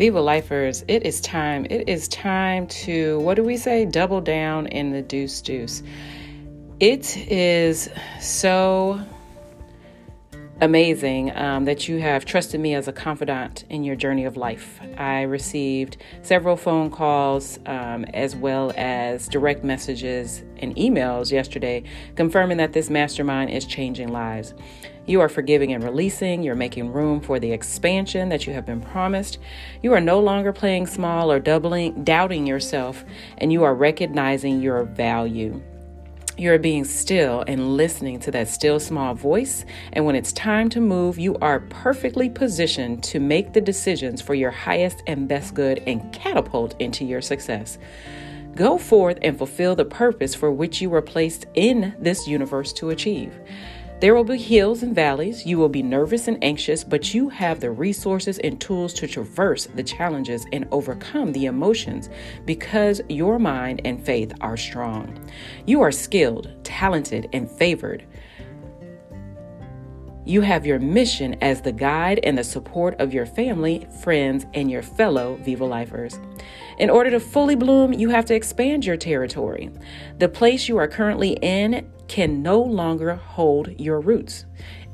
Viva Lifers, it is time. It is time to, what do we say? Double down in the deuce deuce. It is so amazing um, that you have trusted me as a confidant in your journey of life. I received several phone calls um, as well as direct messages and emails yesterday confirming that this mastermind is changing lives. You are forgiving and releasing. You're making room for the expansion that you have been promised. You are no longer playing small or doubling, doubting yourself, and you are recognizing your value. You're being still and listening to that still small voice. And when it's time to move, you are perfectly positioned to make the decisions for your highest and best good and catapult into your success. Go forth and fulfill the purpose for which you were placed in this universe to achieve. There will be hills and valleys. You will be nervous and anxious, but you have the resources and tools to traverse the challenges and overcome the emotions because your mind and faith are strong. You are skilled, talented, and favored. You have your mission as the guide and the support of your family, friends, and your fellow Viva Lifers. In order to fully bloom, you have to expand your territory. The place you are currently in can no longer hold your roots.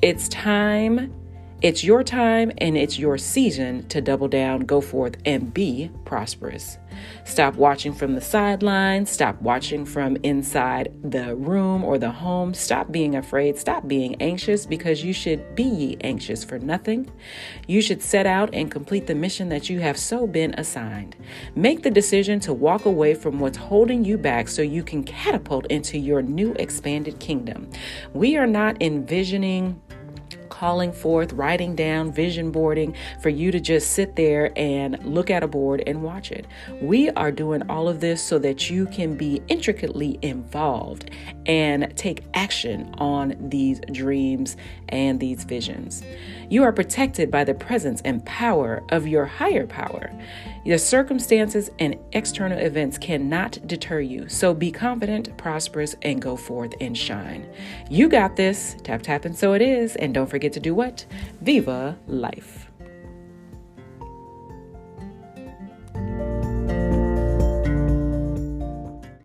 It's time it's your time and it's your season to double down, go forth, and be prosperous. Stop watching from the sidelines. Stop watching from inside the room or the home. Stop being afraid. Stop being anxious because you should be anxious for nothing. You should set out and complete the mission that you have so been assigned. Make the decision to walk away from what's holding you back so you can catapult into your new expanded kingdom. We are not envisioning calling forth, writing down, vision boarding for you to just sit there and look at a board and watch it. We are doing all of this so that you can be intricately involved and take action on these dreams and these visions. You are protected by the presence and power of your higher power. Your circumstances and external events cannot deter you. So be confident, prosperous, and go forth and shine. You got this. Tap, tap, and so it is. And don't forget to do what? Viva life.